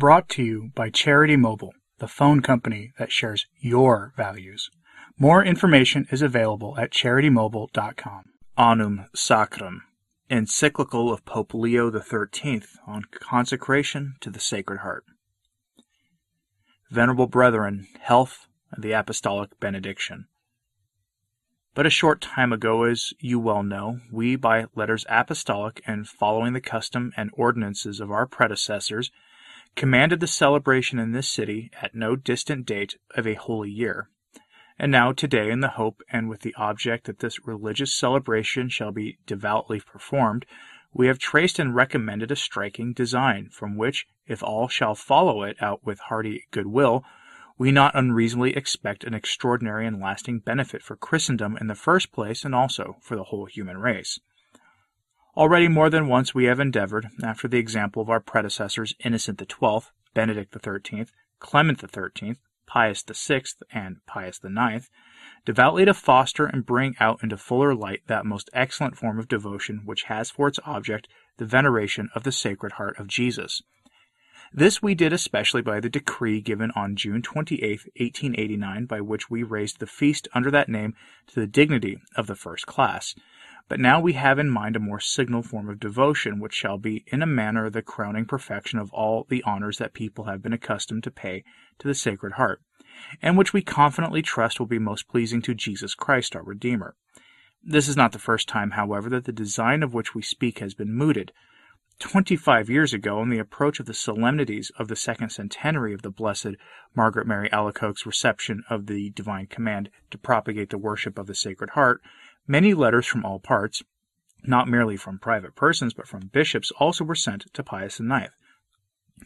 Brought to you by Charity Mobile, the phone company that shares your values. More information is available at charitymobile.com. Annum Sacrum, encyclical of Pope Leo XIII on consecration to the Sacred Heart. Venerable Brethren, health and the Apostolic Benediction. But a short time ago, as you well know, we, by letters apostolic and following the custom and ordinances of our predecessors, commanded the celebration in this city at no distant date of a holy year. And now, today, in the hope and with the object that this religious celebration shall be devoutly performed, we have traced and recommended a striking design, from which, if all shall follow it out with hearty goodwill, we not unreasonably expect an extraordinary and lasting benefit for Christendom in the first place and also for the whole human race. Already more than once we have endeavored, after the example of our predecessors Innocent XII, Benedict XIII, Clement XIII, Pius VI, and Pius IX, devoutly to foster and bring out into fuller light that most excellent form of devotion which has for its object the veneration of the Sacred Heart of Jesus this we did especially by the decree given on June 28, 1889, by which we raised the feast under that name to the dignity of the first class. But now we have in mind a more signal form of devotion, which shall be in a manner the crowning perfection of all the honors that people have been accustomed to pay to the Sacred Heart, and which we confidently trust will be most pleasing to Jesus Christ our Redeemer. This is not the first time, however, that the design of which we speak has been mooted. Twenty five years ago, on the approach of the solemnities of the second centenary of the Blessed Margaret Mary Alacoque's reception of the divine command to propagate the worship of the Sacred Heart, many letters from all parts, not merely from private persons but from bishops, also were sent to Pius IX,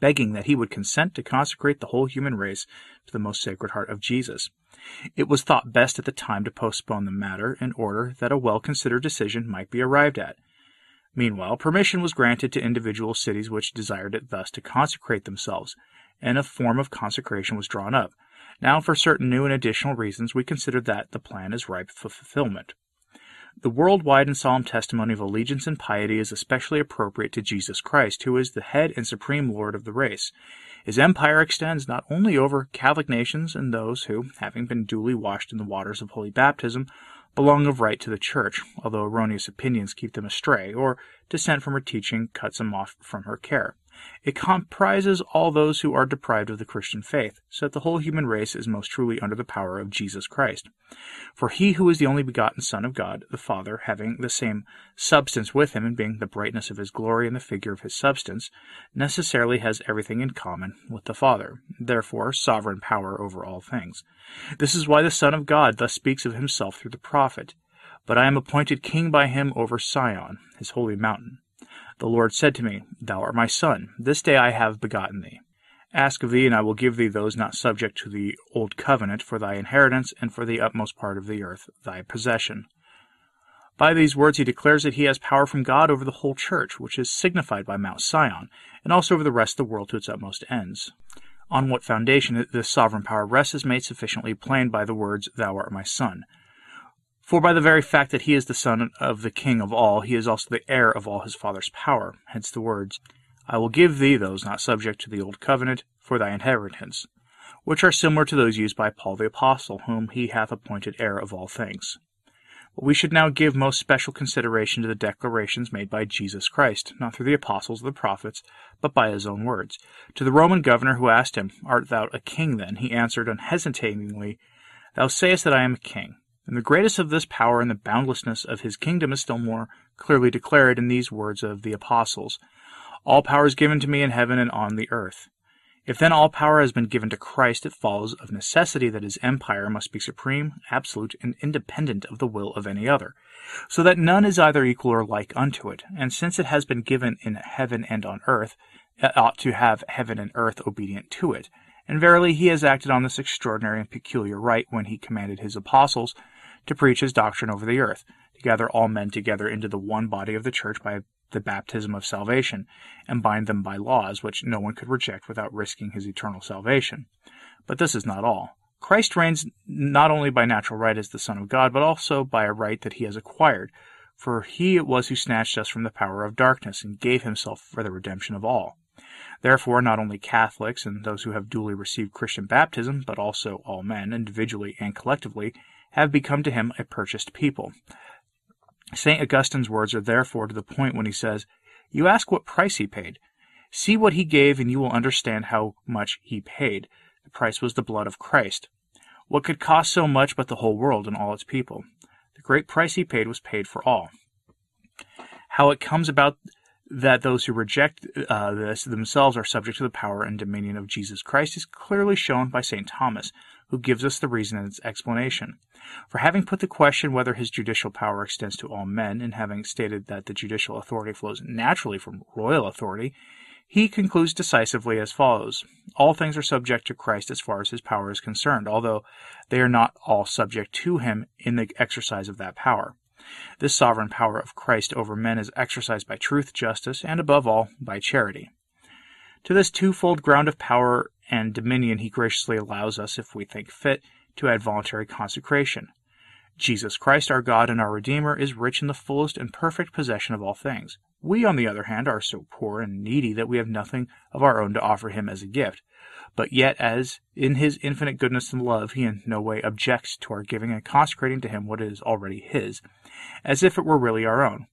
begging that he would consent to consecrate the whole human race to the most Sacred Heart of Jesus. It was thought best at the time to postpone the matter in order that a well considered decision might be arrived at. Meanwhile, permission was granted to individual cities which desired it thus to consecrate themselves, and a form of consecration was drawn up. Now, for certain new and additional reasons, we consider that the plan is ripe for fulfillment. The worldwide and solemn testimony of allegiance and piety is especially appropriate to Jesus Christ, who is the head and supreme Lord of the race. His empire extends not only over Catholic nations and those who, having been duly washed in the waters of holy baptism, belong of right to the Church, although erroneous opinions keep them astray, or dissent from her teaching cuts them off from her care. It comprises all those who are deprived of the Christian faith, so that the whole human race is most truly under the power of Jesus Christ. For he who is the only begotten Son of God, the Father, having the same substance with him, and being the brightness of his glory and the figure of his substance, necessarily has everything in common with the Father, therefore sovereign power over all things. This is why the Son of God thus speaks of himself through the prophet. But I am appointed king by him over Sion, his holy mountain. The Lord said to me, Thou art my son, this day I have begotten thee. Ask of thee, and I will give thee those not subject to the old covenant for thy inheritance, and for the utmost part of the earth thy possession. By these words he declares that he has power from God over the whole church, which is signified by Mount Sion, and also over the rest of the world to its utmost ends. On what foundation this sovereign power rests is made sufficiently plain by the words, Thou art my son. For by the very fact that he is the son of the king of all, he is also the heir of all his father's power. Hence the words, I will give thee those not subject to the old covenant for thy inheritance, which are similar to those used by Paul the Apostle, whom he hath appointed heir of all things. But we should now give most special consideration to the declarations made by Jesus Christ, not through the apostles or the prophets, but by his own words. To the Roman governor who asked him, Art thou a king then? he answered unhesitatingly, Thou sayest that I am a king. And the greatness of this power and the boundlessness of his kingdom is still more clearly declared in these words of the apostles All power is given to me in heaven and on the earth. If then all power has been given to Christ, it follows of necessity that his empire must be supreme, absolute, and independent of the will of any other, so that none is either equal or like unto it. And since it has been given in heaven and on earth, it ought to have heaven and earth obedient to it. And verily he has acted on this extraordinary and peculiar right when he commanded his apostles to preach his doctrine over the earth, to gather all men together into the one body of the church by the baptism of salvation, and bind them by laws which no one could reject without risking his eternal salvation. But this is not all. Christ reigns not only by natural right as the Son of God, but also by a right that he has acquired, for he it was who snatched us from the power of darkness and gave himself for the redemption of all. Therefore, not only Catholics and those who have duly received Christian baptism, but also all men, individually and collectively, have become to him a purchased people. St. Augustine's words are therefore to the point when he says, You ask what price he paid. See what he gave, and you will understand how much he paid. The price was the blood of Christ. What could cost so much but the whole world and all its people? The great price he paid was paid for all. How it comes about that those who reject uh, this themselves are subject to the power and dominion of Jesus Christ is clearly shown by St. Thomas, who gives us the reason in its explanation. For having put the question whether his judicial power extends to all men, and having stated that the judicial authority flows naturally from royal authority, he concludes decisively as follows All things are subject to Christ as far as his power is concerned, although they are not all subject to him in the exercise of that power. This sovereign power of Christ over men is exercised by truth, justice, and above all, by charity. To this twofold ground of power and dominion he graciously allows us, if we think fit, to add voluntary consecration. Jesus Christ, our God and our Redeemer, is rich in the fullest and perfect possession of all things. We, on the other hand, are so poor and needy that we have nothing of our own to offer him as a gift. But yet, as in his infinite goodness and love, he in no way objects to our giving and consecrating to him what is already his, as if it were really our own.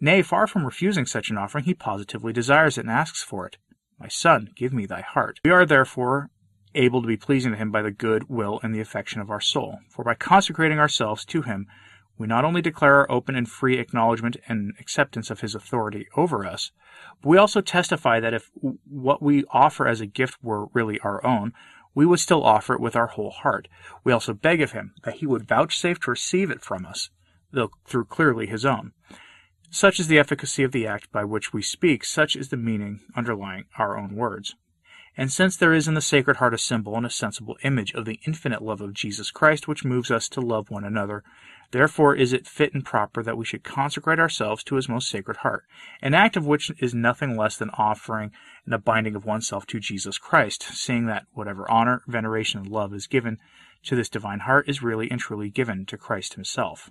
Nay, far from refusing such an offering, he positively desires it and asks for it. My son, give me thy heart. We are therefore able to be pleasing to him by the good will and the affection of our soul. For by consecrating ourselves to him, we not only declare our open and free acknowledgment and acceptance of his authority over us, but we also testify that if what we offer as a gift were really our own, we would still offer it with our whole heart. We also beg of him that he would vouchsafe to receive it from us, though through clearly his own. Such is the efficacy of the act by which we speak, such is the meaning underlying our own words. And since there is in the Sacred Heart a symbol and a sensible image of the infinite love of Jesus Christ which moves us to love one another, therefore is it fit and proper that we should consecrate ourselves to his most sacred heart, an act of which is nothing less than offering and a binding of oneself to Jesus Christ, seeing that whatever honor, veneration, and love is given to this divine heart is really and truly given to Christ himself.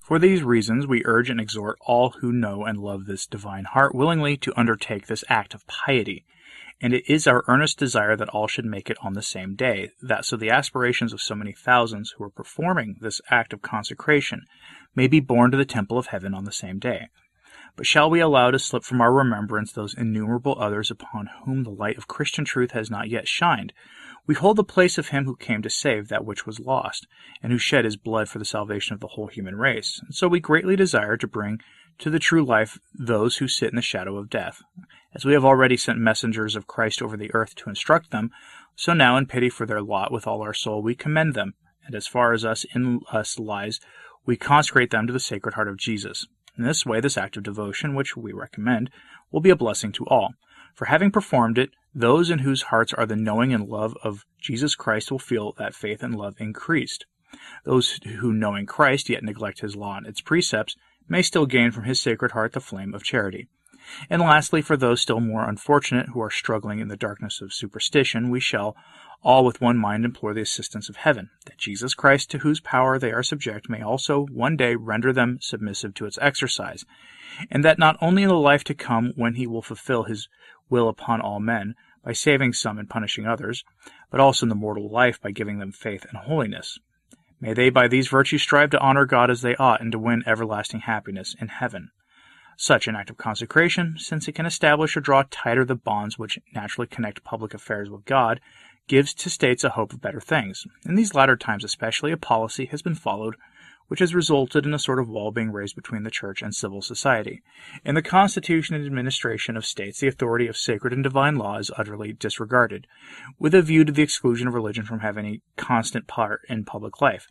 For these reasons, we urge and exhort all who know and love this divine heart willingly to undertake this act of piety. And it is our earnest desire that all should make it on the same day, that so the aspirations of so many thousands who are performing this act of consecration may be borne to the temple of heaven on the same day. But shall we allow to slip from our remembrance those innumerable others upon whom the light of Christian truth has not yet shined, we hold the place of him who came to save that which was lost, and who shed his blood for the salvation of the whole human race. And so we greatly desire to bring to the true life those who sit in the shadow of death. As we have already sent messengers of Christ over the earth to instruct them, so now in pity for their lot with all our soul we commend them, and as far as us in us lies, we consecrate them to the Sacred Heart of Jesus. In this way, this act of devotion, which we recommend, will be a blessing to all. For having performed it, those in whose hearts are the knowing and love of Jesus Christ will feel that faith and love increased. Those who, knowing Christ, yet neglect his law and its precepts, may still gain from his sacred heart the flame of charity. And lastly, for those still more unfortunate who are struggling in the darkness of superstition, we shall all with one mind implore the assistance of heaven, that Jesus Christ, to whose power they are subject, may also one day render them submissive to its exercise, and that not only in the life to come, when he will fulfill his will upon all men, by saving some and punishing others, but also in the mortal life by giving them faith and holiness. May they by these virtues strive to honor God as they ought and to win everlasting happiness in heaven. Such an act of consecration, since it can establish or draw tighter the bonds which naturally connect public affairs with God, gives to states a hope of better things. In these latter times especially, a policy has been followed which has resulted in a sort of wall being raised between the church and civil society. In the constitution and administration of states, the authority of sacred and divine law is utterly disregarded, with a view to the exclusion of religion from having a constant part in public life.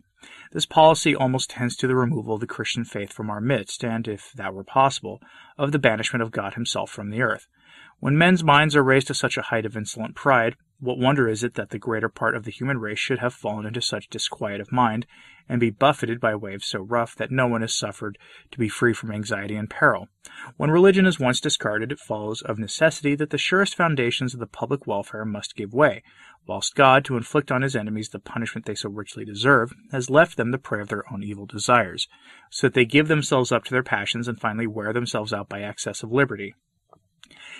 This policy almost tends to the removal of the Christian faith from our midst, and, if that were possible, of the banishment of God himself from the earth. When men's minds are raised to such a height of insolent pride, what wonder is it that the greater part of the human race should have fallen into such disquiet of mind, and be buffeted by waves so rough that no one is suffered to be free from anxiety and peril? When religion is once discarded, it follows of necessity that the surest foundations of the public welfare must give way, whilst God, to inflict on his enemies the punishment they so richly deserve, has left them the prey of their own evil desires, so that they give themselves up to their passions and finally wear themselves out by excess of liberty.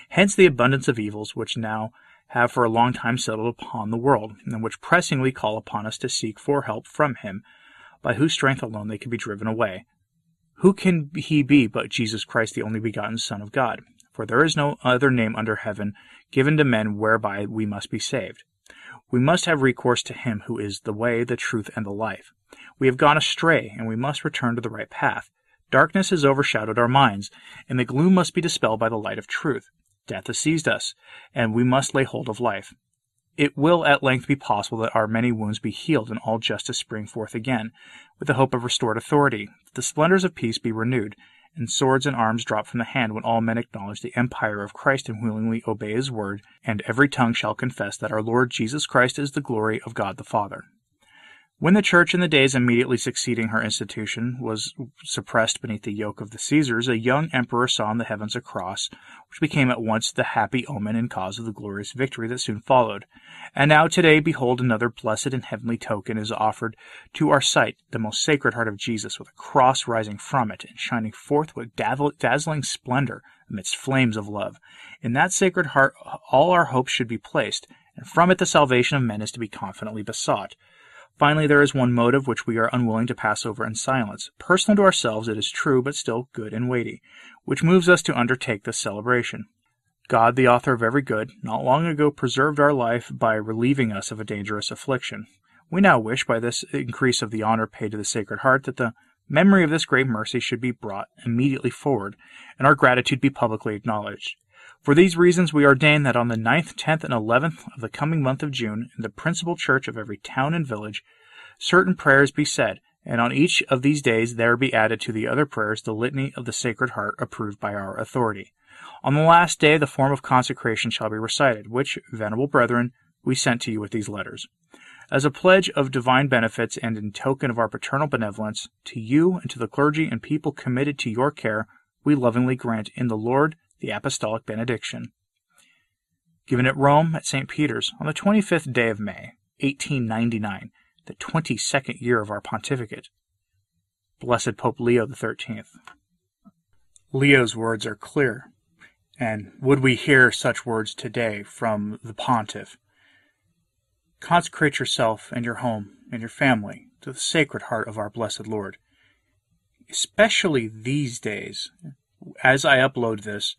Hence the abundance of evils which now have for a long time settled upon the world, and which pressingly call upon us to seek for help from him, by whose strength alone they can be driven away. Who can he be but Jesus Christ, the only begotten Son of God? For there is no other name under heaven given to men whereby we must be saved. We must have recourse to him who is the way, the truth, and the life. We have gone astray, and we must return to the right path. Darkness has overshadowed our minds, and the gloom must be dispelled by the light of truth. Death has seized us, and we must lay hold of life. It will at length be possible that our many wounds be healed and all justice spring forth again, with the hope of restored authority, that the splendors of peace be renewed, and swords and arms drop from the hand when all men acknowledge the empire of Christ and willingly obey his word, and every tongue shall confess that our Lord Jesus Christ is the glory of God the Father. When the Church in the days immediately succeeding her institution was suppressed beneath the yoke of the Caesars, a young emperor saw in the heavens a cross, which became at once the happy omen and cause of the glorious victory that soon followed. And now today, behold, another blessed and heavenly token is offered to our sight, the most sacred heart of Jesus, with a cross rising from it and shining forth with dazzling splendor amidst flames of love. In that sacred heart all our hopes should be placed, and from it the salvation of men is to be confidently besought. Finally, there is one motive which we are unwilling to pass over in silence. Personal to ourselves, it is true, but still good and weighty, which moves us to undertake this celebration. God, the author of every good, not long ago preserved our life by relieving us of a dangerous affliction. We now wish, by this increase of the honor paid to the Sacred Heart, that the memory of this great mercy should be brought immediately forward, and our gratitude be publicly acknowledged. For these reasons, we ordain that on the 9th, 10th, and 11th of the coming month of June, in the principal church of every town and village, certain prayers be said, and on each of these days there be added to the other prayers the litany of the Sacred Heart approved by our authority. On the last day, the form of consecration shall be recited, which, venerable brethren, we sent to you with these letters. As a pledge of divine benefits and in token of our paternal benevolence, to you and to the clergy and people committed to your care, we lovingly grant in the Lord the Apostolic Benediction. Given at Rome at St. Peter's on the 25th day of May, 1899, the 22nd year of our pontificate. Blessed Pope Leo XIII. Leo's words are clear, and would we hear such words today from the pontiff? Consecrate yourself and your home and your family to the sacred heart of our blessed Lord. Especially these days, as I upload this,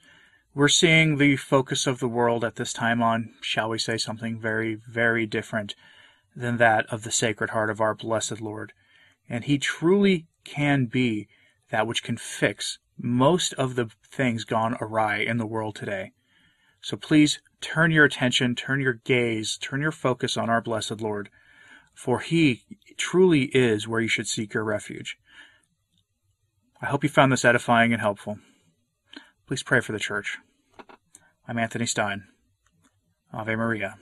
we're seeing the focus of the world at this time on, shall we say, something very, very different than that of the Sacred Heart of our blessed Lord. And He truly can be that which can fix most of the things gone awry in the world today. So please turn your attention, turn your gaze, turn your focus on our blessed Lord, for He truly is where you should seek your refuge. I hope you found this edifying and helpful. Please pray for the church. I'm Anthony Stein. Ave Maria.